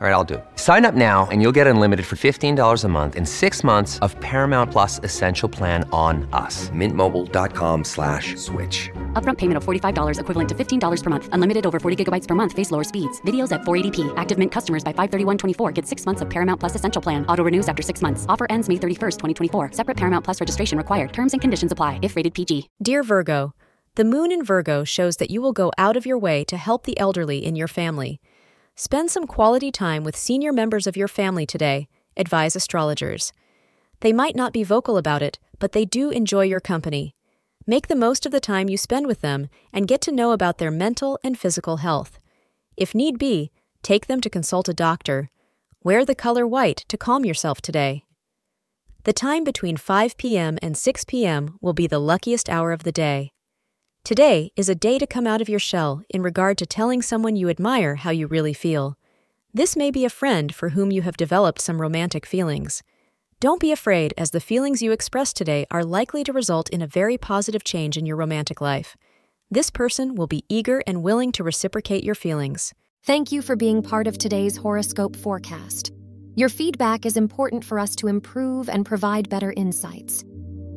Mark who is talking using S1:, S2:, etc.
S1: All right, I'll do it. Sign up now and you'll get unlimited for $15 a month in six months of Paramount Plus Essential Plan on us. Mintmobile.com slash switch.
S2: Upfront payment of $45 equivalent to $15 per month. Unlimited over 40 gigabytes per month. Face lower speeds. Videos at 480p. Active Mint customers by 531.24 get six months of Paramount Plus Essential Plan. Auto renews after six months. Offer ends May 31st, 2024. Separate Paramount Plus registration required. Terms and conditions apply if rated PG.
S3: Dear Virgo, the moon in Virgo shows that you will go out of your way to help the elderly in your family. Spend some quality time with senior members of your family today, advise astrologers. They might not be vocal about it, but they do enjoy your company. Make the most of the time you spend with them and get to know about their mental and physical health. If need be, take them to consult a doctor. Wear the color white to calm yourself today. The time between 5 p.m. and 6 p.m. will be the luckiest hour of the day. Today is a day to come out of your shell in regard to telling someone you admire how you really feel. This may be a friend for whom you have developed some romantic feelings. Don't be afraid, as the feelings you express today are likely to result in a very positive change in your romantic life. This person will be eager and willing to reciprocate your feelings.
S4: Thank you for being part of today's horoscope forecast. Your feedback is important for us to improve and provide better insights.